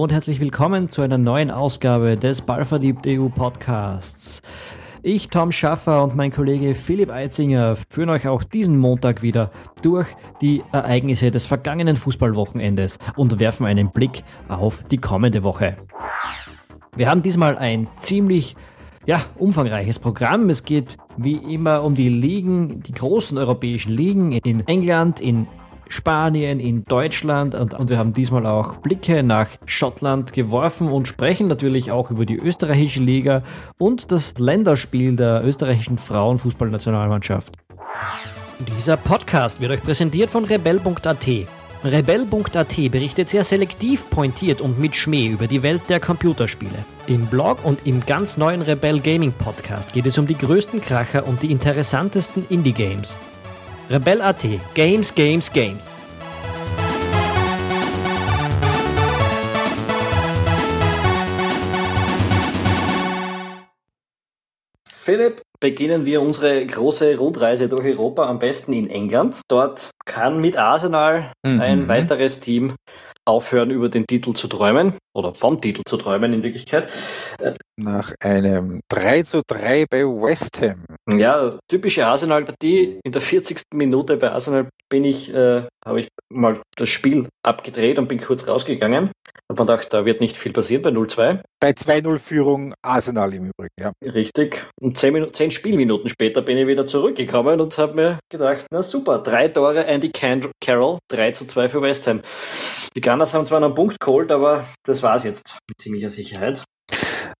Und herzlich willkommen zu einer neuen Ausgabe des Ballverliebt EU Podcasts. Ich, Tom Schaffer und mein Kollege Philipp Eitzinger führen euch auch diesen Montag wieder durch die Ereignisse des vergangenen Fußballwochenendes und werfen einen Blick auf die kommende Woche. Wir haben diesmal ein ziemlich ja, umfangreiches Programm. Es geht wie immer um die Ligen, die großen europäischen Ligen in England, in Spanien, in Deutschland und, und wir haben diesmal auch Blicke nach Schottland geworfen und sprechen natürlich auch über die österreichische Liga und das Länderspiel der österreichischen Frauenfußballnationalmannschaft. Dieser Podcast wird euch präsentiert von rebell.at. Rebell.at berichtet sehr selektiv, pointiert und mit Schmäh über die Welt der Computerspiele. Im Blog und im ganz neuen Rebell Gaming Podcast geht es um die größten Kracher und die interessantesten Indie-Games. Rebell.at. Games, Games, Games. Philipp, beginnen wir unsere große Rundreise durch Europa am besten in England. Dort kann mit Arsenal mhm. ein weiteres Team aufhören, über den Titel zu träumen oder vom Titel zu träumen in Wirklichkeit. Nach einem 3 zu 3 bei West Ham. Ja, typische Arsenal-Partie. In der 40. Minute bei Arsenal bin ich, äh, habe ich mal das Spiel abgedreht und bin kurz rausgegangen. Hab man gedacht, da wird nicht viel passieren bei 0-2. Bei 2-0-Führung Arsenal im Übrigen, ja. Richtig. Und 10, 10 Spielminuten später bin ich wieder zurückgekommen und habe mir gedacht, na super, drei Tore Andy Carroll, 3 zu 2 für West Ham. Die Gunners haben zwar einen Punkt geholt, aber das war es jetzt mit ziemlicher Sicherheit.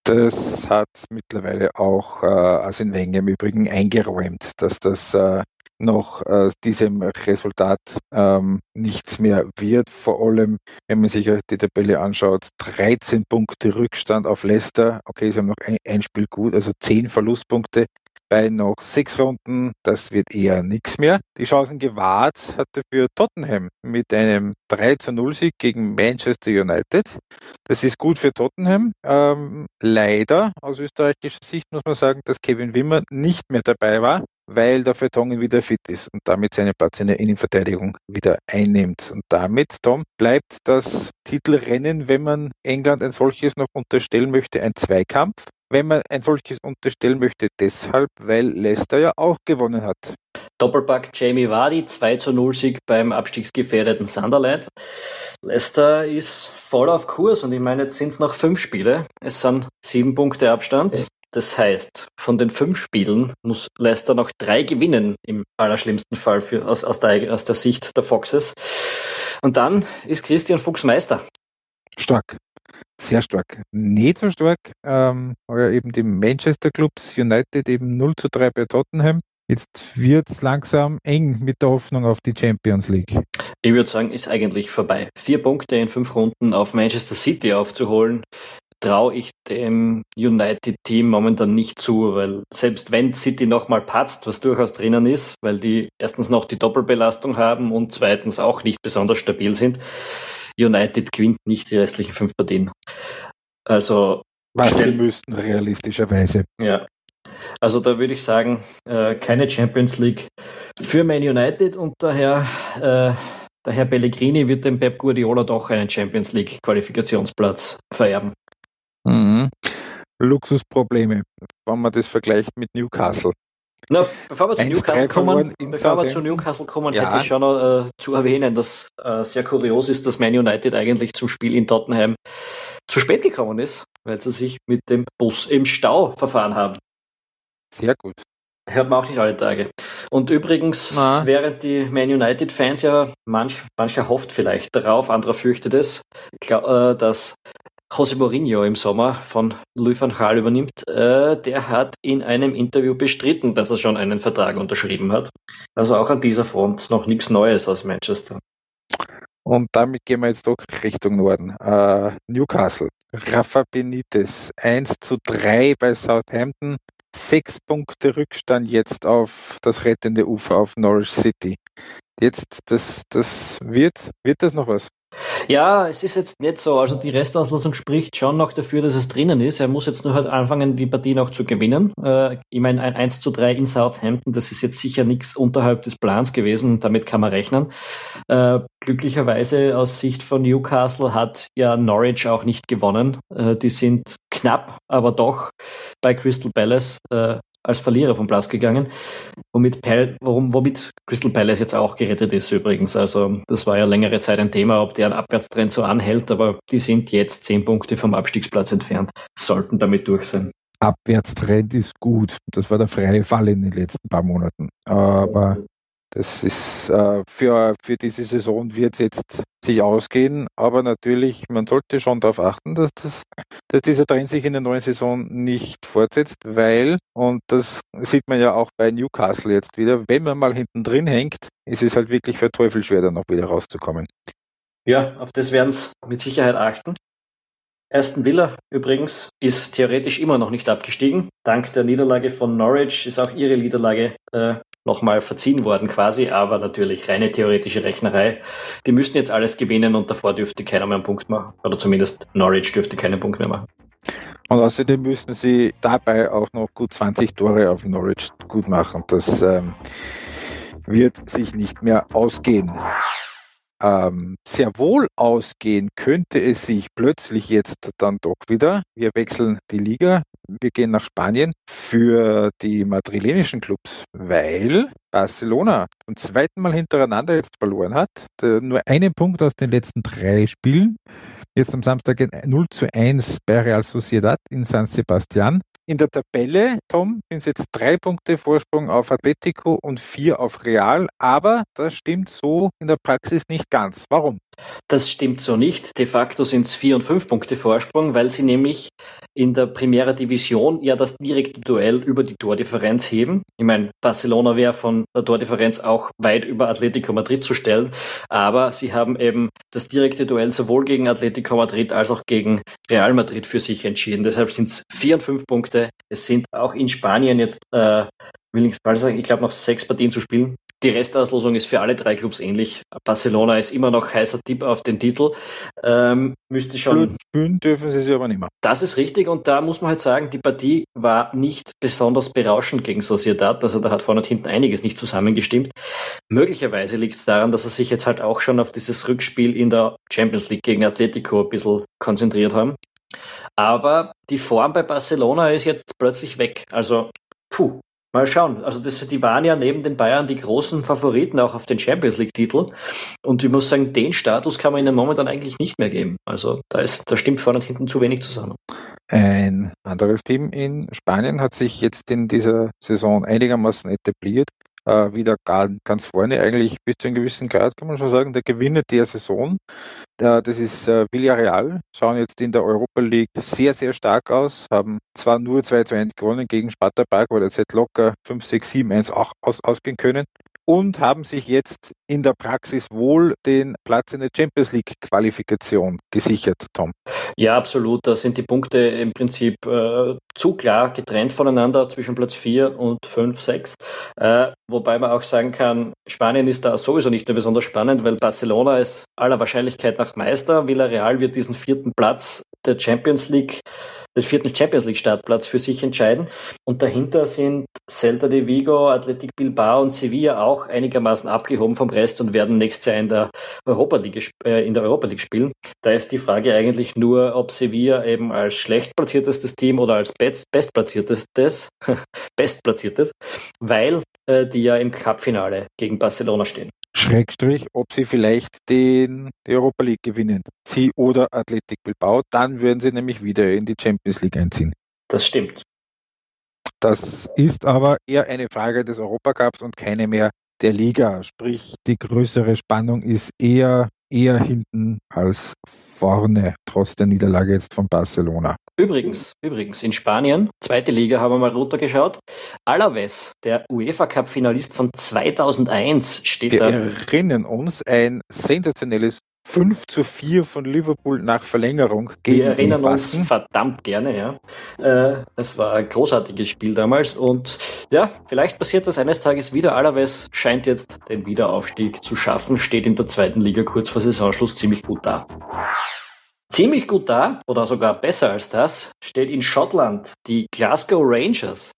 Das hat mittlerweile auch äh, Arsene Wenger im Übrigen eingeräumt, dass das äh, noch äh, diesem Resultat ähm, nichts mehr wird. Vor allem, wenn man sich die Tabelle anschaut, 13 Punkte Rückstand auf Leicester. Okay, sie haben noch ein, ein Spiel gut, also 10 Verlustpunkte bei noch sechs Runden, das wird eher nichts mehr. Die Chancen gewahrt hat dafür Tottenham mit einem 3 zu 0 Sieg gegen Manchester United. Das ist gut für Tottenham. Ähm, leider aus österreichischer Sicht muss man sagen, dass Kevin Wimmer nicht mehr dabei war, weil der Vertongen wieder fit ist und damit seinen Platz in der Innenverteidigung wieder einnimmt. Und damit, Tom, bleibt das Titelrennen, wenn man England ein solches noch unterstellen möchte, ein Zweikampf wenn man ein solches unterstellen möchte, deshalb, weil Leicester ja auch gewonnen hat. Doppelpack Jamie Vardy, 2 zu 0 Sieg beim abstiegsgefährdeten Sunderland. Leicester ist voll auf Kurs und ich meine, jetzt sind es noch fünf Spiele. Es sind sieben Punkte Abstand. Das heißt, von den fünf Spielen muss Leicester noch drei gewinnen, im allerschlimmsten Fall für, aus, aus, der, aus der Sicht der Foxes. Und dann ist Christian Fuchs Meister. Stark. Sehr stark. Nicht so stark, ähm, aber eben die Manchester Clubs United eben 0 zu 3 bei Tottenham. Jetzt wird es langsam eng mit der Hoffnung auf die Champions League. Ich würde sagen, ist eigentlich vorbei. Vier Punkte in fünf Runden auf Manchester City aufzuholen, traue ich dem United-Team momentan nicht zu, weil selbst wenn City nochmal patzt, was durchaus drinnen ist, weil die erstens noch die Doppelbelastung haben und zweitens auch nicht besonders stabil sind, United gewinnt nicht die restlichen fünf Partien. Also. Was sie müssten, realistischerweise. Ja. Also da würde ich sagen, äh, keine Champions League für Man United und daher, äh, der Herr Pellegrini wird dem Pep Guardiola doch einen Champions League Qualifikationsplatz vererben. Mhm. Luxusprobleme, wenn man das vergleicht mit Newcastle. Na, bevor wir zu Newcastle kommen, bevor wir zu Newcastle kommen, ja. hätte ich schon noch äh, zu erwähnen, dass äh, sehr kurios ist, dass Man United eigentlich zum Spiel in Tottenham zu spät gekommen ist, weil sie sich mit dem Bus im Stau verfahren haben. Sehr gut. Hört man auch nicht alle Tage. Und übrigens, Na. während die Man United-Fans ja, manch, mancher hofft vielleicht darauf, anderer fürchtet es, äh, dass José Mourinho im Sommer von Louis van Gaal übernimmt, äh, der hat in einem Interview bestritten, dass er schon einen Vertrag unterschrieben hat. Also auch an dieser Front noch nichts Neues aus Manchester. Und damit gehen wir jetzt doch Richtung Norden. Äh, Newcastle, Rafa Benitez, 1 zu 3 bei Southampton, sechs Punkte Rückstand jetzt auf das rettende Ufer auf Norwich City. Jetzt, das, das wird, wird das noch was? Ja, es ist jetzt nicht so. Also die Restauslosung spricht schon noch dafür, dass es drinnen ist. Er muss jetzt nur halt anfangen, die Partie noch zu gewinnen. Äh, ich meine, ein 1 zu 3 in Southampton, das ist jetzt sicher nichts unterhalb des Plans gewesen. Damit kann man rechnen. Äh, glücklicherweise aus Sicht von Newcastle hat ja Norwich auch nicht gewonnen. Äh, die sind knapp, aber doch bei Crystal Palace äh, als Verlierer vom Platz gegangen, womit, Pal warum, womit Crystal Palace jetzt auch gerettet ist übrigens. Also das war ja längere Zeit ein Thema, ob der einen Abwärtstrend so anhält, aber die sind jetzt zehn Punkte vom Abstiegsplatz entfernt, sollten damit durch sein. Abwärtstrend ist gut. Das war der freie Fall in den letzten paar Monaten. Aber das ist äh, für, für diese Saison wird es jetzt sich ausgehen, aber natürlich, man sollte schon darauf achten, dass, das, dass dieser Trend sich in der neuen Saison nicht fortsetzt, weil, und das sieht man ja auch bei Newcastle jetzt wieder, wenn man mal hinten drin hängt, ist es halt wirklich für Teufel schwer, dann noch wieder rauszukommen. Ja, auf das werden sie mit Sicherheit achten. Aston Villa übrigens ist theoretisch immer noch nicht abgestiegen. Dank der Niederlage von Norwich ist auch ihre Niederlage äh, nochmal verziehen worden quasi, aber natürlich reine theoretische Rechnerei. Die müssten jetzt alles gewinnen und davor dürfte keiner mehr einen Punkt machen. Oder zumindest Norwich dürfte keinen Punkt mehr machen. Und außerdem müssten sie dabei auch noch gut 20 Tore auf Norwich gut machen. Das ähm, wird sich nicht mehr ausgehen ähm, sehr wohl ausgehen könnte es sich plötzlich jetzt dann doch wieder. Wir wechseln die Liga, wir gehen nach Spanien für die madrilenischen Clubs, weil Barcelona zum zweiten Mal hintereinander jetzt verloren hat. Nur einen Punkt aus den letzten drei Spielen. Jetzt am Samstag 0 zu 1 bei Real Sociedad in San Sebastian. In der Tabelle, Tom, sind es jetzt drei Punkte Vorsprung auf Atletico und vier auf Real, aber das stimmt so in der Praxis nicht ganz. Warum? Das stimmt so nicht. De facto sind es vier und fünf Punkte Vorsprung, weil sie nämlich in der Primera Division ja das direkte Duell über die Tordifferenz heben. Ich meine, Barcelona wäre von der Tordifferenz auch weit über Atletico Madrid zu stellen, aber sie haben eben das direkte Duell sowohl gegen Atletico Madrid als auch gegen Real Madrid für sich entschieden. Deshalb sind es vier und fünf Punkte. Es sind auch in Spanien jetzt äh, will ich falsch sagen, ich glaube noch sechs Partien zu spielen. Die Restauslosung ist für alle drei Clubs ähnlich. Barcelona ist immer noch heißer Tipp auf den Titel. Ähm, müsste schon. Spielen dürfen sie sich aber nicht mehr. Das ist richtig und da muss man halt sagen, die Partie war nicht besonders berauschend gegen Sociedad. Also da hat vorne und hinten einiges nicht zusammengestimmt. Möglicherweise liegt es daran, dass sie sich jetzt halt auch schon auf dieses Rückspiel in der Champions League gegen Atletico ein bisschen konzentriert haben. Aber die Form bei Barcelona ist jetzt plötzlich weg. Also, puh, Mal schauen. Also das, die waren ja neben den Bayern die großen Favoriten auch auf den Champions League-Titel. Und ich muss sagen, den Status kann man ihnen momentan eigentlich nicht mehr geben. Also da ist, da stimmt vorne und hinten zu wenig zusammen. Ein anderes Team in Spanien hat sich jetzt in dieser Saison einigermaßen etabliert äh, wieder ganz vorne, eigentlich bis zu einem gewissen Grad, kann man schon sagen, der Gewinner der Saison. Der, das ist äh, Villarreal, schauen jetzt in der Europa League sehr, sehr stark aus, haben zwar nur 2 zu 1 gewonnen gegen Sparta Prag, weil das hätte locker 5, 6, 7, 1 auch aus, ausgehen können, und haben sich jetzt in der Praxis wohl den Platz in der Champions League Qualifikation gesichert, Tom. Ja, absolut. Da sind die Punkte im Prinzip äh, zu klar getrennt voneinander zwischen Platz 4 und 5, 6. Äh, wobei man auch sagen kann, Spanien ist da sowieso nicht mehr besonders spannend, weil Barcelona ist aller Wahrscheinlichkeit nach Meister. Villarreal wird diesen vierten Platz der Champions League den vierten Champions League Startplatz für sich entscheiden. Und dahinter sind Celta de Vigo, Athletic Bilbao und Sevilla auch einigermaßen abgehoben vom Rest und werden nächstes Jahr in der Europa League, äh, in der Europa League spielen. Da ist die Frage eigentlich nur, ob Sevilla eben als schlecht platziertestes Team oder als best, bestplatziertes, bestplatziertes, weil äh, die ja im Cup-Finale gegen Barcelona stehen. Schrägstrich, ob sie vielleicht den, die Europa League gewinnen. Sie oder Athletic Bilbao, dann würden sie nämlich wieder in die Champions League einziehen. Das stimmt. Das ist aber eher eine Frage des Europacups und keine mehr der Liga. Sprich, die größere Spannung ist eher eher hinten als vorne, trotz der Niederlage jetzt von Barcelona. Übrigens, übrigens, in Spanien, zweite Liga, haben wir mal runtergeschaut. Alaves, der UEFA Cup-Finalist von 2001, steht wir da. Wir erinnern uns, ein sensationelles 5 zu 4 von Liverpool nach Verlängerung gegen Wir erinnern uns verdammt gerne, ja. Äh, es war ein großartiges Spiel damals und ja, vielleicht passiert das eines Tages wieder. Alaves scheint jetzt den Wiederaufstieg zu schaffen, steht in der zweiten Liga kurz vor Saisonschluss ziemlich gut da. Ziemlich gut da, oder sogar besser als das, steht in Schottland die Glasgow Rangers.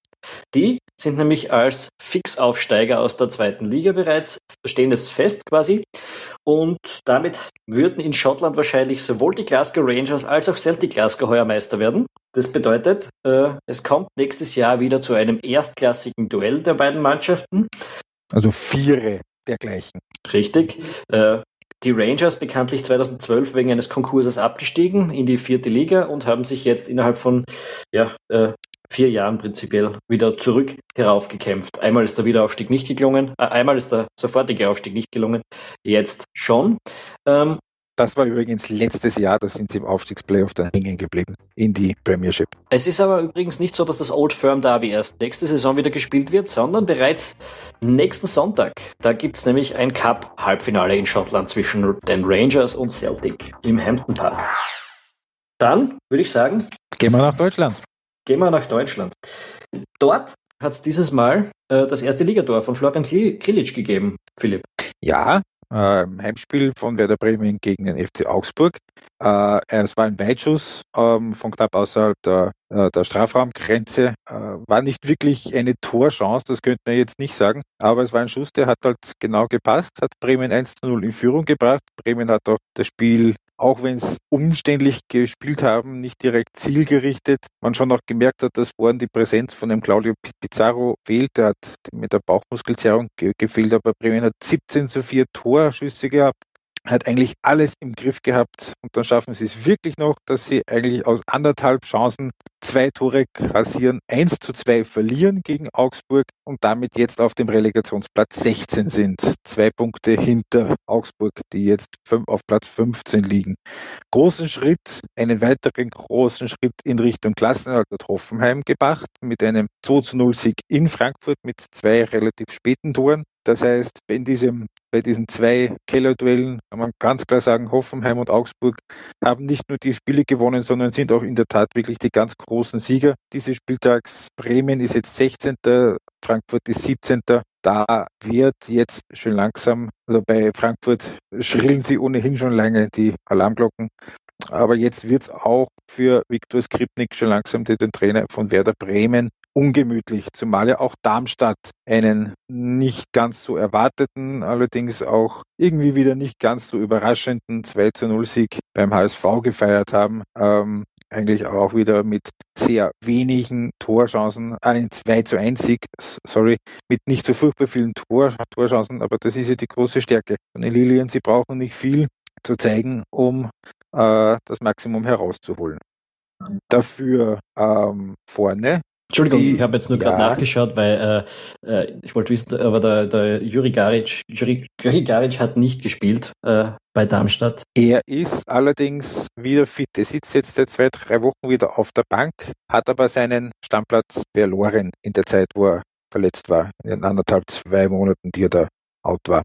Die sind nämlich als Fixaufsteiger aus der zweiten Liga bereits, stehen jetzt fest quasi. Und damit würden in Schottland wahrscheinlich sowohl die Glasgow Rangers als auch Celtic Glasgow heuer Meister werden. Das bedeutet, äh, es kommt nächstes Jahr wieder zu einem erstklassigen Duell der beiden Mannschaften. Also viere dergleichen. Richtig. Äh, die Rangers bekanntlich 2012 wegen eines Konkurses abgestiegen in die vierte Liga und haben sich jetzt innerhalb von ja, äh, vier Jahren prinzipiell wieder zurück heraufgekämpft. Einmal ist der Wiederaufstieg nicht gelungen, äh, einmal ist der sofortige Aufstieg nicht gelungen, jetzt schon. Ähm, das war übrigens letztes Jahr, da sind sie im Aufstiegsplayoff dann hängen geblieben in die Premiership. Es ist aber übrigens nicht so, dass das Old Firm Derby erst nächste Saison wieder gespielt wird, sondern bereits nächsten Sonntag. Da gibt es nämlich ein Cup-Halbfinale in Schottland zwischen den Rangers und Celtic im Hampton Park. Dann würde ich sagen, gehen wir nach Deutschland. Gehen wir nach Deutschland. Dort hat es dieses Mal äh, das erste Ligator von Florian Krilic gegeben, Philipp. Ja, äh, Heimspiel von Werder Bremen gegen den FC Augsburg. Äh, es war ein Weitschuss ähm, von knapp außerhalb der, der Strafraumgrenze. Äh, war nicht wirklich eine Torchance, das könnte man jetzt nicht sagen, aber es war ein Schuss, der hat halt genau gepasst, hat Bremen 1 zu 0 in Führung gebracht. Bremen hat auch das Spiel auch wenn es umständlich gespielt haben, nicht direkt zielgerichtet. Man schon auch gemerkt hat, dass vorhin die Präsenz von dem Claudio Pizarro fehlt. Er hat mit der Bauchmuskelzerrung gefehlt, aber Bremen hat 17 zu 4 Torschüsse gehabt hat eigentlich alles im Griff gehabt und dann schaffen sie es wirklich noch, dass sie eigentlich aus anderthalb Chancen zwei Tore kassieren, eins zu zwei verlieren gegen Augsburg und damit jetzt auf dem Relegationsplatz 16 sind. Zwei Punkte hinter Augsburg, die jetzt auf Platz 15 liegen. Großen Schritt, einen weiteren großen Schritt in Richtung Klassenerhalt hat Hoffenheim gebracht mit einem 2 zu 0 Sieg in Frankfurt mit zwei relativ späten Toren. Das heißt, in diesem, bei diesen zwei Kellerduellen kann man ganz klar sagen, Hoffenheim und Augsburg haben nicht nur die Spiele gewonnen, sondern sind auch in der Tat wirklich die ganz großen Sieger dieses Spieltags. Bremen ist jetzt 16. Frankfurt ist 17. Da wird jetzt schon langsam, also bei Frankfurt schrillen sie ohnehin schon lange die Alarmglocken. Aber jetzt wird es auch für Viktor Skripnik schon langsam den Trainer von Werder Bremen ungemütlich, zumal ja auch Darmstadt einen nicht ganz so erwarteten, allerdings auch irgendwie wieder nicht ganz so überraschenden 2 zu 0 Sieg beim HSV gefeiert haben. Ähm, eigentlich auch wieder mit sehr wenigen Torchancen, ein 2 zu 1 Sieg, sorry, mit nicht so furchtbar vielen Tor, Torchancen, aber das ist ja die große Stärke von den Lilien. Sie brauchen nicht viel zu zeigen, um äh, das Maximum herauszuholen. Dafür ähm, vorne Entschuldigung, die, ich habe jetzt nur ja. gerade nachgeschaut, weil äh, äh, ich wollte wissen, aber der, der Juri Garic, Juri, Juri Garic hat nicht gespielt äh, bei Darmstadt. Er ist allerdings wieder fit. Er sitzt jetzt seit zwei, drei Wochen wieder auf der Bank, hat aber seinen Stammplatz verloren in der Zeit, wo er verletzt war, in den anderthalb, zwei Monaten, die er da out war.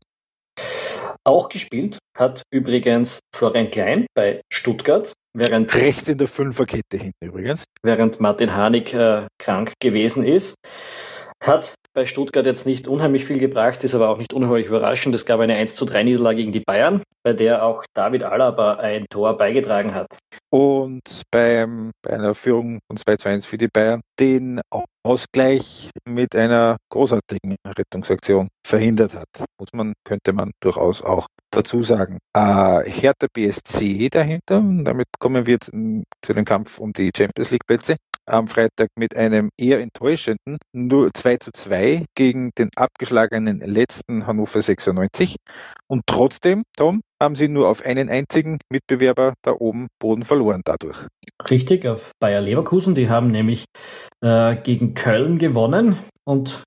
Auch gespielt hat übrigens Florian Klein bei Stuttgart. Während, Rechts in der Fünferkette hinten übrigens. Während Martin Hanig äh, krank gewesen ist. Hat bei Stuttgart jetzt nicht unheimlich viel gebracht, ist aber auch nicht unheimlich überraschend. Es gab eine 1 zu 3 Niederlage gegen die Bayern, bei der auch David Alaba ein Tor beigetragen hat. Und beim, bei einer Führung von 2 zu 1 für die Bayern den Ausgleich mit einer großartigen Rettungsaktion verhindert hat. Muss man, könnte man durchaus auch dazu sagen. Äh, Hertha BSC dahinter, damit kommen wir zu dem Kampf um die Champions League Plätze am Freitag mit einem eher enttäuschenden nur 2 zu 2 gegen den abgeschlagenen letzten Hannover 96. Und trotzdem, Tom, haben sie nur auf einen einzigen Mitbewerber da oben Boden verloren dadurch. Richtig, auf Bayer Leverkusen. Die haben nämlich äh, gegen Köln gewonnen und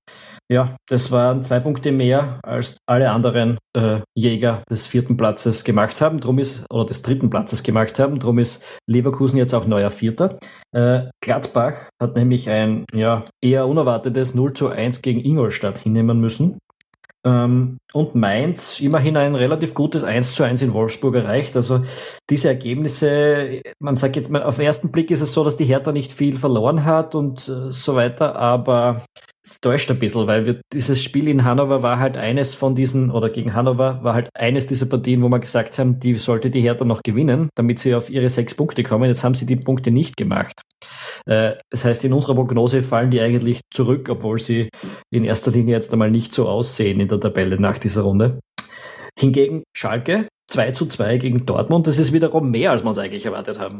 ja, das waren zwei Punkte mehr, als alle anderen äh, Jäger des vierten Platzes gemacht haben. Drum ist, oder des dritten Platzes gemacht haben. Drum ist Leverkusen jetzt auch neuer Vierter. Äh, Gladbach hat nämlich ein ja, eher unerwartetes 0 zu 1 gegen Ingolstadt hinnehmen müssen. Ähm, und Mainz immerhin ein relativ gutes 1 zu 1 in Wolfsburg erreicht. Also diese Ergebnisse, man sagt jetzt mal, auf den ersten Blick ist es so, dass die Hertha nicht viel verloren hat und äh, so weiter, aber es täuscht ein bisschen, weil wir, dieses Spiel in Hannover war halt eines von diesen, oder gegen Hannover war halt eines dieser Partien, wo wir gesagt haben, die sollte die Hertha noch gewinnen, damit sie auf ihre sechs Punkte kommen. Jetzt haben sie die Punkte nicht gemacht. Äh, das heißt, in unserer Prognose fallen die eigentlich zurück, obwohl sie in erster Linie jetzt einmal nicht so aussehen in der Tabelle nach dieser Runde. Hingegen Schalke 2 zu 2 gegen Dortmund, das ist wiederum mehr, als wir uns eigentlich erwartet haben.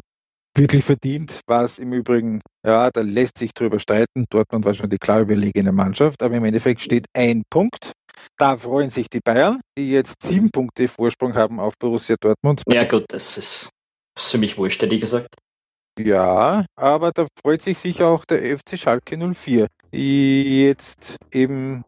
Wirklich verdient war es im Übrigen, ja, da lässt sich drüber streiten. Dortmund war schon die klar überlegene Mannschaft, aber im Endeffekt steht ein Punkt. Da freuen sich die Bayern, die jetzt sieben Punkte Vorsprung haben auf Borussia Dortmund. Ja gut, das ist ziemlich wurscht, hätte ich gesagt. Ja, aber da freut sich sicher auch der FC Schalke 04, die jetzt eben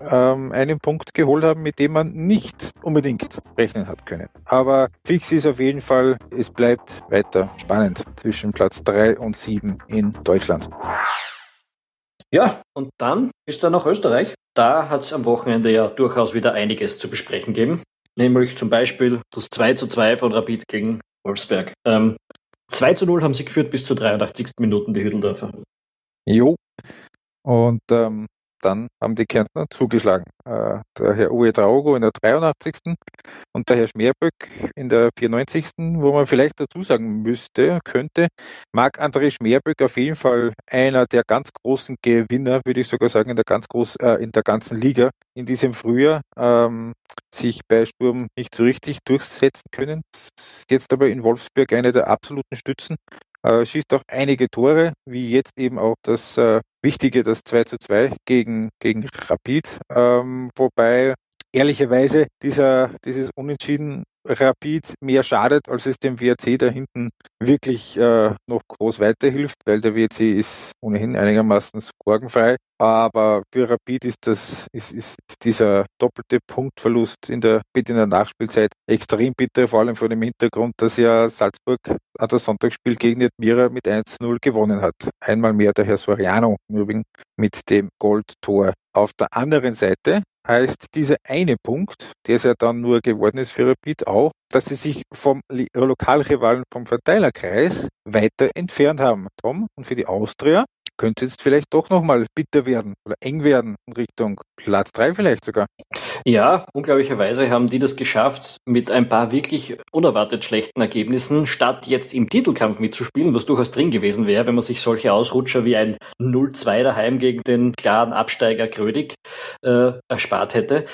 ähm, einen Punkt geholt haben, mit dem man nicht unbedingt rechnen hat können. Aber fix ist auf jeden Fall, es bleibt weiter spannend zwischen Platz 3 und 7 in Deutschland. Ja, und dann ist da noch Österreich. Da hat es am Wochenende ja durchaus wieder einiges zu besprechen gegeben. Nämlich zum Beispiel das 2 zu 2 von Rapid gegen Wolfsberg. Ähm, 2 zu 0 haben sie geführt bis zur 83. Minuten, die Hütteldörfer. Jo. Und ähm, dann haben die Kärntner zugeschlagen. Äh, der Herr Uwe Drago in der 83. und der Herr Schmerböck in der 94. Wo man vielleicht dazu sagen müsste, könnte, Marc-André Schmerböck auf jeden Fall einer der ganz großen Gewinner, würde ich sogar sagen, in der, ganz groß, äh, in der ganzen Liga in diesem Frühjahr ähm, sich bei Sturm nicht so richtig durchsetzen können. Jetzt aber in Wolfsburg eine der absoluten Stützen äh, schießt auch einige Tore, wie jetzt eben auch das äh, Wichtige, das 2 zu 2 gegen, gegen Rapid. Ähm, wobei ehrlicherweise dieser, dieses Unentschieden Rapid mehr schadet, als es dem WRC da hinten wirklich äh, noch groß weiterhilft, weil der WRC ist ohnehin einigermaßen sorgenfrei. Aber für Rapid ist das ist, ist dieser doppelte Punktverlust in der in der Nachspielzeit extrem bitter, vor allem vor dem Hintergrund, dass ja Salzburg an das Sonntagsspiel gegen Admira mit 1-0 gewonnen hat. Einmal mehr der Herr Soriano im Übrigen mit dem Goldtor. Auf der anderen Seite heißt dieser eine Punkt, der es ja dann nur geworden ist für Rapid auch, dass sie sich vom Lokalrivalen vom Verteilerkreis weiter entfernt haben. Tom, und für die Austria könnte es jetzt vielleicht doch nochmal bitter werden oder eng werden in Richtung Platz 3 vielleicht sogar. Ja, unglaublicherweise haben die das geschafft, mit ein paar wirklich unerwartet schlechten Ergebnissen, statt jetzt im Titelkampf mitzuspielen, was durchaus drin gewesen wäre, wenn man sich solche Ausrutscher wie ein 0-2 daheim gegen den klaren Absteiger Grödig äh, erspart hätte.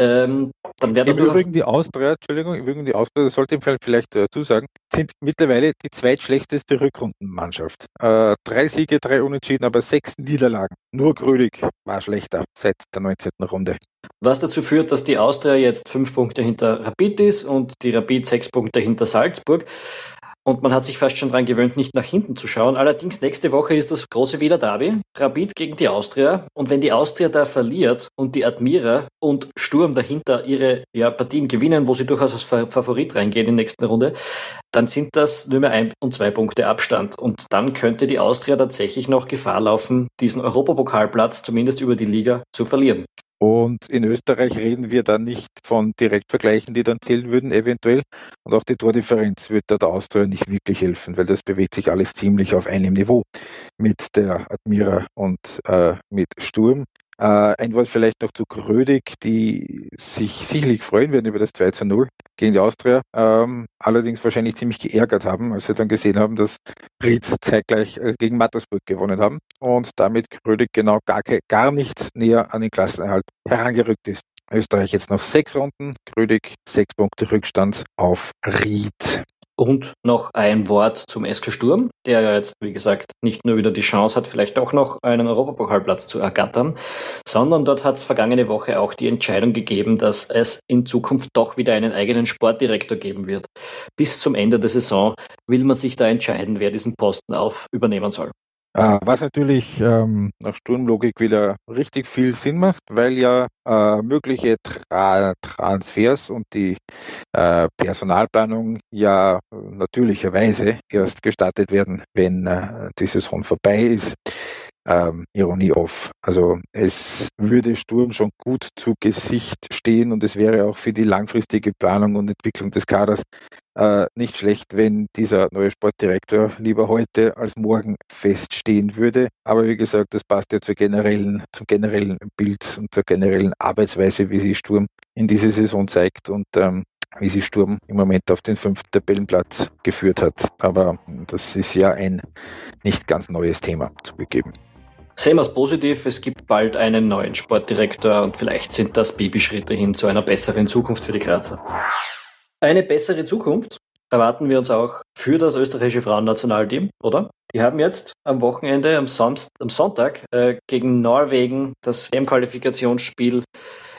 Ähm, dann wäre Im Übrigen die Austria, Entschuldigung, im Übrigen die Austria, das sollte ich vielleicht dazu sagen, sind mittlerweile die zweitschlechteste Rückrundenmannschaft. Äh, drei Siege, drei Unentschieden, aber sechs Niederlagen. Nur Grödig war schlechter seit der 19. Runde. Was dazu führt, dass die Austria jetzt fünf Punkte hinter Rapid ist und die Rapid sechs Punkte hinter Salzburg. Und man hat sich fast schon daran gewöhnt, nicht nach hinten zu schauen. Allerdings nächste Woche ist das große Wieder Derby. Rapid gegen die Austria. Und wenn die Austria da verliert und die Admira und Sturm dahinter ihre ja, Partien gewinnen, wo sie durchaus als Favorit reingehen in der nächsten Runde, dann sind das nur mehr ein und zwei Punkte Abstand. Und dann könnte die Austria tatsächlich noch Gefahr laufen, diesen Europapokalplatz zumindest über die Liga zu verlieren. Und in Österreich reden wir dann nicht von Direktvergleichen, die dann zählen würden, eventuell. Und auch die Tordifferenz wird da der Austria nicht wirklich helfen, weil das bewegt sich alles ziemlich auf einem Niveau mit der Admira und äh, mit Sturm. Äh, ein Wort vielleicht noch zu Grödig, die sich sicherlich freuen werden über das 2 zu 0 gegen die Austria, ähm, allerdings wahrscheinlich ziemlich geärgert haben, als sie dann gesehen haben, dass Ried zeitgleich äh, gegen Mattersburg gewonnen haben und damit Grödig genau gar, gar nicht näher an den Klassenerhalt herangerückt ist. Österreich jetzt noch sechs Runden, Grödig sechs Punkte Rückstand auf Ried. Und noch ein Wort zum SK Sturm, der ja jetzt, wie gesagt, nicht nur wieder die Chance hat, vielleicht auch noch einen Europapokalplatz zu ergattern, sondern dort hat es vergangene Woche auch die Entscheidung gegeben, dass es in Zukunft doch wieder einen eigenen Sportdirektor geben wird. Bis zum Ende der Saison will man sich da entscheiden, wer diesen Posten auf übernehmen soll. Äh, was natürlich ähm, nach Sturmlogik wieder richtig viel Sinn macht, weil ja äh, mögliche Tra Transfers und die äh, Personalplanung ja natürlicherweise erst gestartet werden, wenn äh, die Saison vorbei ist. Ähm, Ironie off. Also es würde Sturm schon gut zu Gesicht stehen und es wäre auch für die langfristige Planung und Entwicklung des Kaders äh, nicht schlecht, wenn dieser neue Sportdirektor lieber heute als morgen feststehen würde. Aber wie gesagt, das passt ja zur generellen, zum generellen Bild und zur generellen Arbeitsweise, wie sie Sturm in dieser Saison zeigt. Und ähm, wie sie Sturm im Moment auf den fünften Tabellenplatz geführt hat. Aber das ist ja ein nicht ganz neues Thema zugegeben. Sehen wir es positiv, es gibt bald einen neuen Sportdirektor und vielleicht sind das Babyschritte hin zu einer besseren Zukunft für die Grazer. Eine bessere Zukunft erwarten wir uns auch für das österreichische Frauennationalteam, oder? Die haben jetzt am Wochenende, am, Samst, am Sonntag, äh, gegen Norwegen das WM-Qualifikationsspiel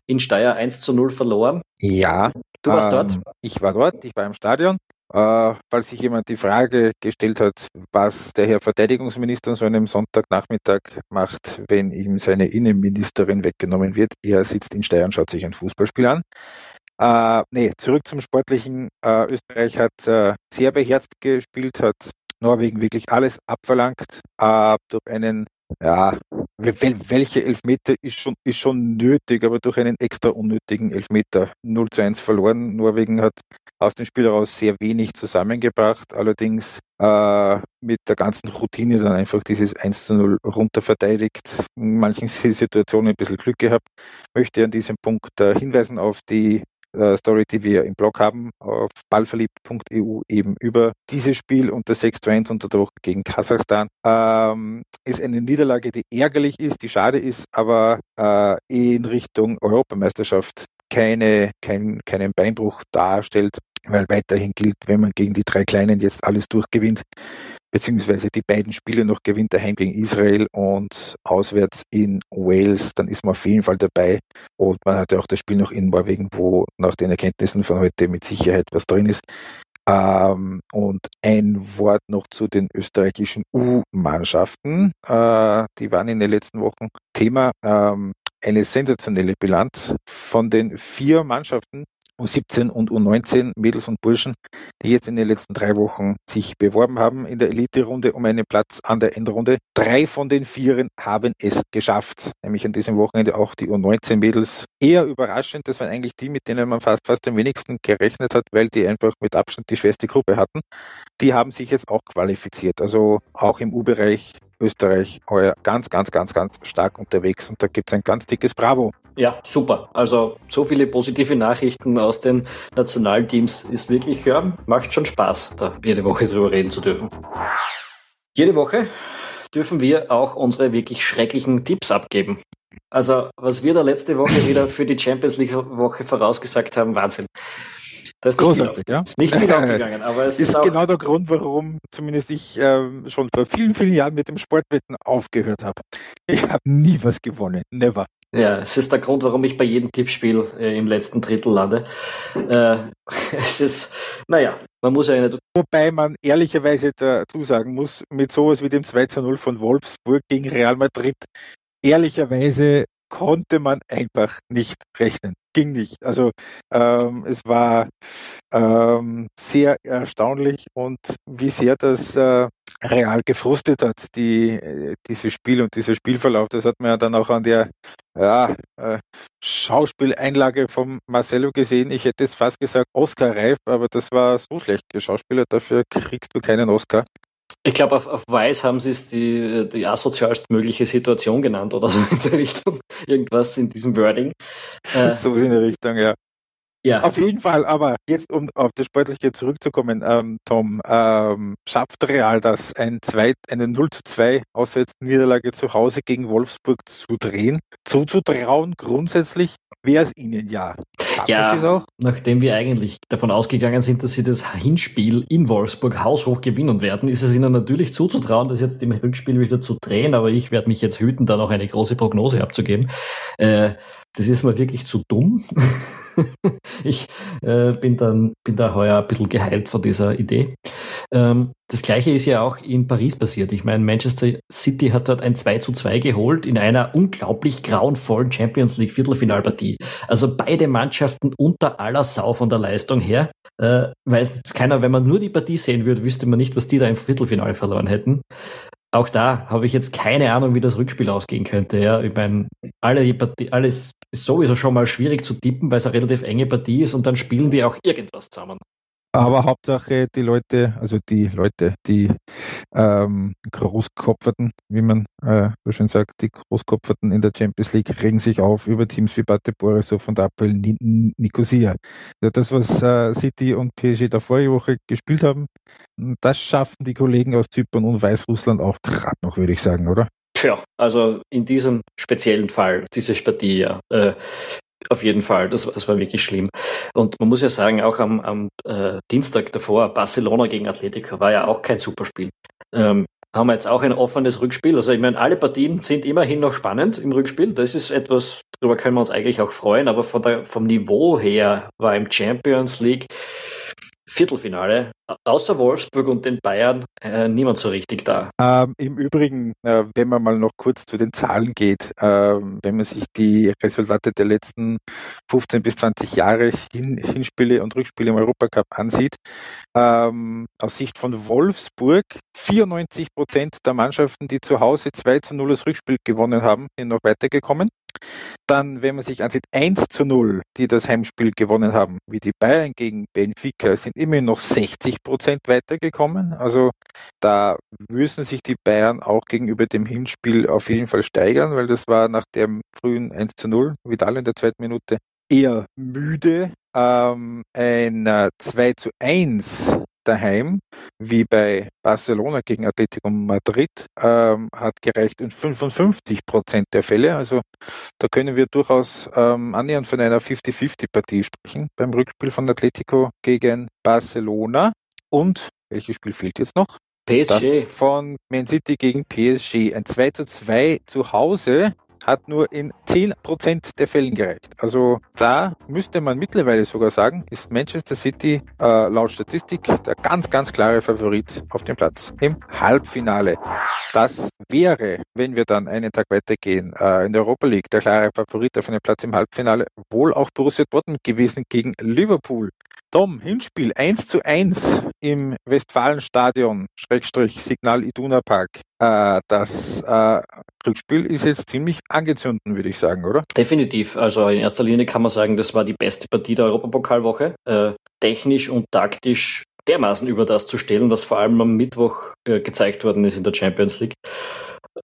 in Steyr 1 zu 0 verloren. Ja. Du warst ähm, dort? Ich war dort, ich war im Stadion. Äh, falls sich jemand die Frage gestellt hat, was der Herr Verteidigungsminister an so einem Sonntagnachmittag macht, wenn ihm seine Innenministerin weggenommen wird. Er sitzt in Steyr und schaut sich ein Fußballspiel an. Äh, nee, zurück zum Sportlichen. Äh, Österreich hat äh, sehr beherzt gespielt, hat Norwegen wirklich alles abverlangt, äh, durch einen ja, welche Elfmeter ist schon, ist schon nötig, aber durch einen extra unnötigen Elfmeter 0 zu 1 verloren. Norwegen hat aus dem Spiel heraus sehr wenig zusammengebracht, allerdings äh, mit der ganzen Routine dann einfach dieses 1 zu 0 runterverteidigt. In manchen Situationen ein bisschen Glück gehabt. Möchte an diesem Punkt äh, hinweisen auf die Story, die wir im Blog haben, auf ballverliebt.eu eben über dieses Spiel und das 6 zu 1 unter Druck gegen Kasachstan. Ähm, ist eine Niederlage, die ärgerlich ist, die schade ist, aber äh, in Richtung Europameisterschaft keine, kein, keinen Beinbruch darstellt, weil weiterhin gilt, wenn man gegen die drei Kleinen jetzt alles durchgewinnt, beziehungsweise die beiden Spiele noch gewinnt, daheim gegen Israel und auswärts in Wales, dann ist man auf jeden Fall dabei. Und man hat ja auch das Spiel noch in Norwegen, wo nach den Erkenntnissen von heute mit Sicherheit was drin ist. Ähm, und ein Wort noch zu den österreichischen U-Mannschaften. Äh, die waren in den letzten Wochen Thema. Ähm, eine sensationelle Bilanz von den vier Mannschaften, U17 und U19 Mädels und Burschen, die jetzt in den letzten drei Wochen sich beworben haben in der Elite-Runde um einen Platz an der Endrunde. Drei von den Vieren haben es geschafft, nämlich an diesem Wochenende auch die U19 Mädels. Eher überraschend, das waren eigentlich die, mit denen man fast, fast am wenigsten gerechnet hat, weil die einfach mit Abstand die schwerste Gruppe hatten. Die haben sich jetzt auch qualifiziert. Also auch im U-Bereich Österreich heuer ganz, ganz, ganz, ganz stark unterwegs und da gibt es ein ganz dickes Bravo. Ja, super. Also so viele positive Nachrichten aus den Nationalteams ist wirklich, ja, macht schon Spaß, da jede Woche drüber reden zu dürfen. Jede Woche dürfen wir auch unsere wirklich schrecklichen Tipps abgeben. Also, was wir da letzte Woche wieder für die Champions League Woche vorausgesagt haben, Wahnsinn. Da ist Großartig, nicht viel, ja. nicht viel aufgegangen, aber es ist, ist genau der Grund, warum zumindest ich äh, schon vor vielen, vielen Jahren mit dem Sportwetten aufgehört habe. Ich habe nie was gewonnen, never. Ja, es ist der Grund, warum ich bei jedem Tippspiel äh, im letzten Drittel lande. Äh, es ist, naja, man muss ja nicht. Wobei man ehrlicherweise dazu sagen muss, mit sowas wie dem 2 zu 0 von Wolfsburg gegen Real Madrid, ehrlicherweise konnte man einfach nicht rechnen. Ging nicht. Also ähm, es war ähm, sehr erstaunlich und wie sehr das äh, real gefrustet hat, die, äh, dieses Spiel und dieser Spielverlauf. Das hat man ja dann auch an der ja, äh, Schauspieleinlage von Marcelo gesehen. Ich hätte es fast gesagt Oscar-reif, aber das war so schlecht geschauspielert. Dafür kriegst du keinen Oscar. Ich glaube, auf, auf Weiß haben sie es die, die asozialst mögliche Situation genannt oder so in der Richtung. Irgendwas in diesem Wording. Äh, so in der Richtung, ja. Ja. Auf jeden Fall, aber jetzt um auf das Sportliche zurückzukommen, ähm, Tom, ähm, schafft Real das, ein zwei, eine 0 zu 2 Auswärtsniederlage zu Hause gegen Wolfsburg zu drehen, zuzutrauen grundsätzlich, wäre es ihnen ja. Ja, nachdem wir eigentlich davon ausgegangen sind, dass sie das Hinspiel in Wolfsburg haushoch gewinnen werden, ist es ihnen natürlich zuzutrauen, das jetzt im Rückspiel wieder zu drehen, aber ich werde mich jetzt hüten, da noch eine große Prognose abzugeben. Äh, das ist mal wirklich zu dumm. ich äh, bin, dann, bin da heuer ein bisschen geheilt von dieser Idee. Ähm, das gleiche ist ja auch in Paris passiert. Ich meine, Manchester City hat dort ein 2 zu 2 geholt in einer unglaublich grauenvollen Champions League Viertelfinalpartie. Also beide Mannschaften unter aller Sau von der Leistung her. Äh, weiß keiner, wenn man nur die Partie sehen würde, wüsste man nicht, was die da im Viertelfinale verloren hätten. Auch da habe ich jetzt keine Ahnung, wie das Rückspiel ausgehen könnte. Ja, ich meine, alle Partie, alles ist sowieso schon mal schwierig zu tippen, weil es eine relativ enge Partie ist und dann spielen die auch irgendwas zusammen. Aber Hauptsache die Leute, also die Leute, die ähm, Großkopferten, wie man äh, so schön sagt, die Großkopferten in der Champions League regen sich auf über Teams wie Bate Borisov und Apel Nicosia. Also das, was äh, City und PSG da vorige Woche gespielt haben, das schaffen die Kollegen aus Zypern und Weißrussland auch gerade noch, würde ich sagen, oder? Ja, also in diesem speziellen Fall, diese Partie, ja. Äh, auf jeden Fall, das, das war wirklich schlimm. Und man muss ja sagen, auch am, am äh, Dienstag davor, Barcelona gegen Atletico, war ja auch kein Superspiel. Ähm, haben wir jetzt auch ein offenes Rückspiel. Also ich meine, alle Partien sind immerhin noch spannend im Rückspiel. Das ist etwas, darüber können wir uns eigentlich auch freuen, aber von der, vom Niveau her war im Champions League Viertelfinale, außer Wolfsburg und den Bayern, äh, niemand so richtig da. Ähm, Im Übrigen, äh, wenn man mal noch kurz zu den Zahlen geht, äh, wenn man sich die Resultate der letzten 15 bis 20 Jahre Hin Hinspiele und Rückspiele im Europacup ansieht, ähm, aus Sicht von Wolfsburg 94 Prozent der Mannschaften, die zu Hause 2 zu 0 das Rückspiel gewonnen haben, sind noch weitergekommen. Dann, wenn man sich ansieht, 1 zu 0, die das Heimspiel gewonnen haben, wie die Bayern gegen Benfica, sind immerhin noch 60 Prozent weitergekommen. Also da müssen sich die Bayern auch gegenüber dem Hinspiel auf jeden Fall steigern, weil das war nach dem frühen 1 zu 0, Vidal in der zweiten Minute, eher müde. Ähm, ein 2 äh, zu 1 daheim, wie bei Barcelona gegen Atletico Madrid, ähm, hat gereicht in 55 Prozent der Fälle. Also da können wir durchaus ähm, annähernd von einer 50-50-Partie sprechen beim Rückspiel von Atletico gegen Barcelona. Und welches Spiel fehlt jetzt noch? PSG. Das von Man City gegen PSG. Ein 2 zu 2 zu Hause hat nur in 10% der Fällen gereicht. Also da müsste man mittlerweile sogar sagen, ist Manchester City äh, laut Statistik der ganz, ganz klare Favorit auf dem Platz im Halbfinale. Das wäre, wenn wir dann einen Tag weitergehen, äh, in der Europa League der klare Favorit auf einen Platz im Halbfinale, wohl auch Borussia Dortmund gewesen gegen Liverpool. Tom, Hinspiel 1 zu 1 im Westfalenstadion, Schrägstrich Signal Iduna Park. Äh, das äh, Rückspiel ist jetzt ziemlich angezündet, würde ich sagen, oder? Definitiv. Also in erster Linie kann man sagen, das war die beste Partie der Europapokalwoche. Äh, technisch und taktisch dermaßen über das zu stellen, was vor allem am Mittwoch äh, gezeigt worden ist in der Champions League.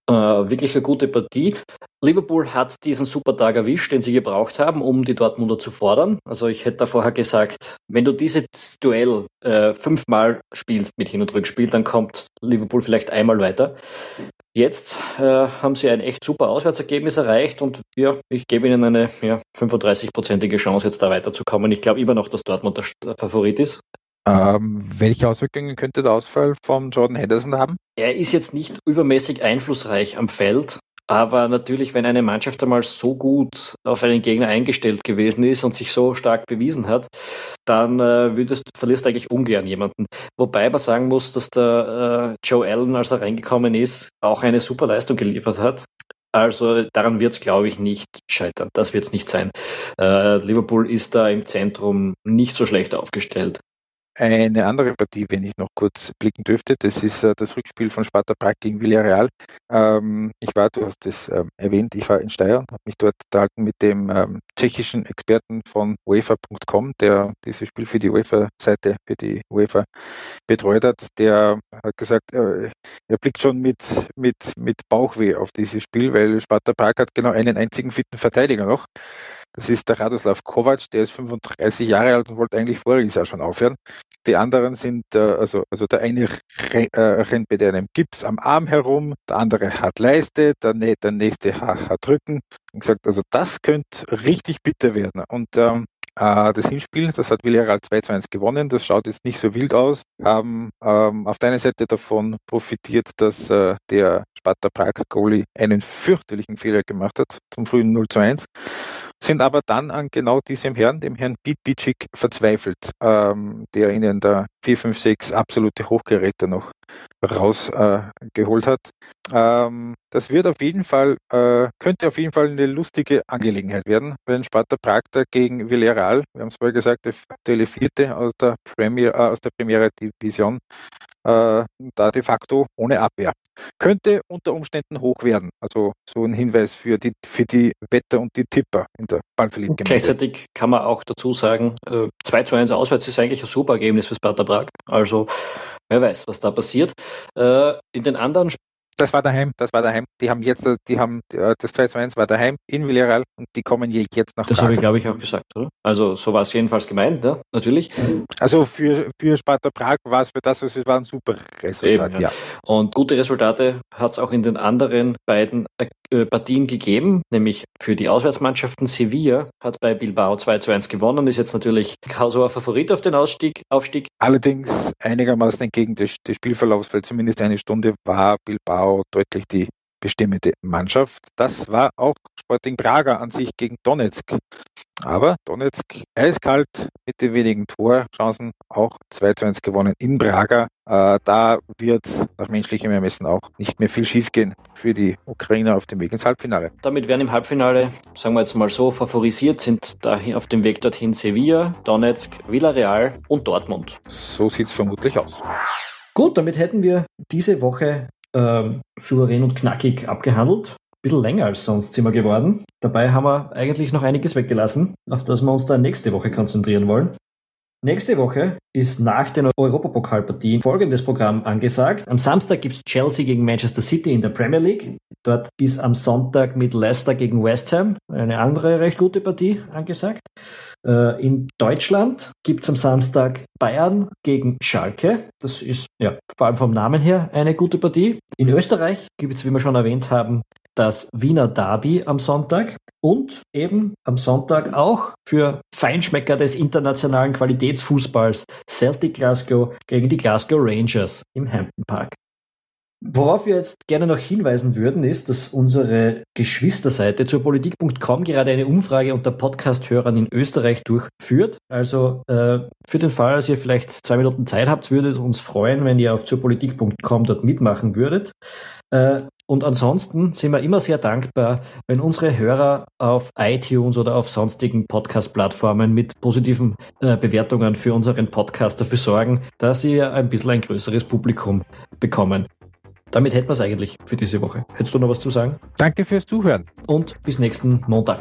Äh, wirklich eine gute Partie. Liverpool hat diesen super Tag erwischt, den sie gebraucht haben, um die Dortmunder zu fordern. Also ich hätte da vorher gesagt, wenn du dieses Duell äh, fünfmal spielst mit Hin- und Rückspiel, dann kommt Liverpool vielleicht einmal weiter. Jetzt äh, haben sie ein echt super Auswärtsergebnis erreicht und ja, ich gebe ihnen eine ja, 35-prozentige Chance, jetzt da weiterzukommen. Ich glaube immer noch, dass Dortmund der Favorit ist. Ähm, welche Auswirkungen könnte der Ausfall von Jordan Henderson haben? Er ist jetzt nicht übermäßig einflussreich am Feld, aber natürlich, wenn eine Mannschaft einmal so gut auf einen Gegner eingestellt gewesen ist und sich so stark bewiesen hat, dann äh, würdest, verlierst du eigentlich ungern jemanden. Wobei man sagen muss, dass der äh, Joe Allen, als er reingekommen ist, auch eine super Leistung geliefert hat. Also daran wird es, glaube ich, nicht scheitern. Das wird es nicht sein. Äh, Liverpool ist da im Zentrum nicht so schlecht aufgestellt. Eine andere Partie, wenn ich noch kurz blicken dürfte, das ist äh, das Rückspiel von Sparta Prag gegen Villarreal. Ähm, ich war, du hast es ähm, erwähnt, ich war in Steyr, habe mich dort unterhalten mit dem ähm, tschechischen Experten von UEFA.com, der dieses Spiel für die UEFA-Seite, für die UEFA betreut hat. Der hat gesagt, äh, er blickt schon mit, mit, mit Bauchweh auf dieses Spiel, weil Sparta Prag hat genau einen einzigen fitten Verteidiger noch. Das ist der Radoslav Kovac, der ist 35 Jahre alt und wollte eigentlich voriges Jahr schon aufhören. Die anderen sind, äh, also, also der eine äh, rennt mit einem Gips am Arm herum, der andere hat Leiste, der, der nächste hat Rücken. Und gesagt, also das könnte richtig bitter werden. Und ähm, äh, das Hinspiel, das hat Villarreal 2 zu 1 gewonnen. Das schaut jetzt nicht so wild aus. Haben ähm, auf der einen Seite davon profitiert, dass äh, der Sparta Prag Goalie einen fürchterlichen Fehler gemacht hat zum frühen 0 zu 1 sind aber dann an genau diesem Herrn, dem Herrn Bitbicic, verzweifelt, ähm, der ihnen da vier, fünf, sechs absolute Hochgeräte noch rausgeholt äh, hat. Ähm, das wird auf jeden Fall, äh, könnte auf jeden Fall eine lustige Angelegenheit werden, wenn Sparta Prag da gegen Villarreal, wir haben es vorher gesagt, der aktuelle Vierte aus der Premier, äh, aus der Primera Division, äh, da de facto ohne Abwehr. Könnte unter Umständen hoch werden. Also so ein Hinweis für die, für die Wetter und die Tipper in der Ballverliebten. Gleichzeitig kann man auch dazu sagen, äh, 2 zu 1 auswärts ist eigentlich ein super Ergebnis für Sparta Prag. Also wer weiß, was da passiert. Äh, in den anderen das war daheim, das war daheim. Die haben jetzt, die haben, äh, das 2 zu 1 war daheim in Villarreal und die kommen jetzt nach Das habe ich, glaube ich, auch gesagt, oder? Also so war es jedenfalls gemeint, ja, natürlich. Also für, für Sparta Prag war es für das, was es war, ein super Resultat, Eben, ja. ja. Und gute Resultate hat es auch in den anderen beiden äh, Partien gegeben, nämlich für die Auswärtsmannschaften. Sevilla hat bei Bilbao 2 zu 1 gewonnen, ist jetzt natürlich Kausower Favorit auf den Ausstieg, Aufstieg. Allerdings einigermaßen entgegen des, des Spielverlaufs, weil zumindest eine Stunde war Bilbao deutlich die bestimmende Mannschaft. Das war auch Sporting Prager an sich gegen Donetsk. Aber Donetsk eiskalt mit den wenigen Torchancen auch 2 zu 1 gewonnen in Praga. Äh, da wird nach menschlichem Ermessen auch nicht mehr viel schiefgehen für die Ukrainer auf dem Weg ins Halbfinale. Damit werden im Halbfinale, sagen wir jetzt mal so, favorisiert sind dahin auf dem Weg dorthin Sevilla, Donetsk, Villarreal und Dortmund. So sieht es vermutlich aus. Gut, damit hätten wir diese Woche ähm, souverän und knackig abgehandelt. Ein bisschen länger als sonst sind wir geworden. Dabei haben wir eigentlich noch einiges weggelassen, auf das wir uns dann nächste Woche konzentrieren wollen. Nächste Woche ist nach den Europapokalpartien folgendes Programm angesagt. Am Samstag gibt es Chelsea gegen Manchester City in der Premier League. Dort ist am Sonntag mit Leicester gegen West Ham eine andere recht gute Partie angesagt. Äh, in Deutschland gibt es am Samstag Bayern gegen Schalke. Das ist ja vor allem vom Namen her eine gute Partie. In Österreich gibt es, wie wir schon erwähnt haben, das Wiener Derby am Sonntag und eben am Sonntag auch für Feinschmecker des internationalen Qualitätsfußballs Celtic Glasgow gegen die Glasgow Rangers im Hampton Park. Worauf wir jetzt gerne noch hinweisen würden, ist, dass unsere Geschwisterseite zur Politik.com gerade eine Umfrage unter Podcast-Hörern in Österreich durchführt. Also äh, für den Fall, dass ihr vielleicht zwei Minuten Zeit habt, würde es uns freuen, wenn ihr auf zurpolitik.com dort mitmachen würdet. Äh, und ansonsten sind wir immer sehr dankbar, wenn unsere Hörer auf iTunes oder auf sonstigen Podcast-Plattformen mit positiven äh, Bewertungen für unseren Podcast dafür sorgen, dass sie ein bisschen ein größeres Publikum bekommen. Damit hätten wir es eigentlich für diese Woche. Hättest du noch was zu sagen? Danke fürs Zuhören. Und bis nächsten Montag.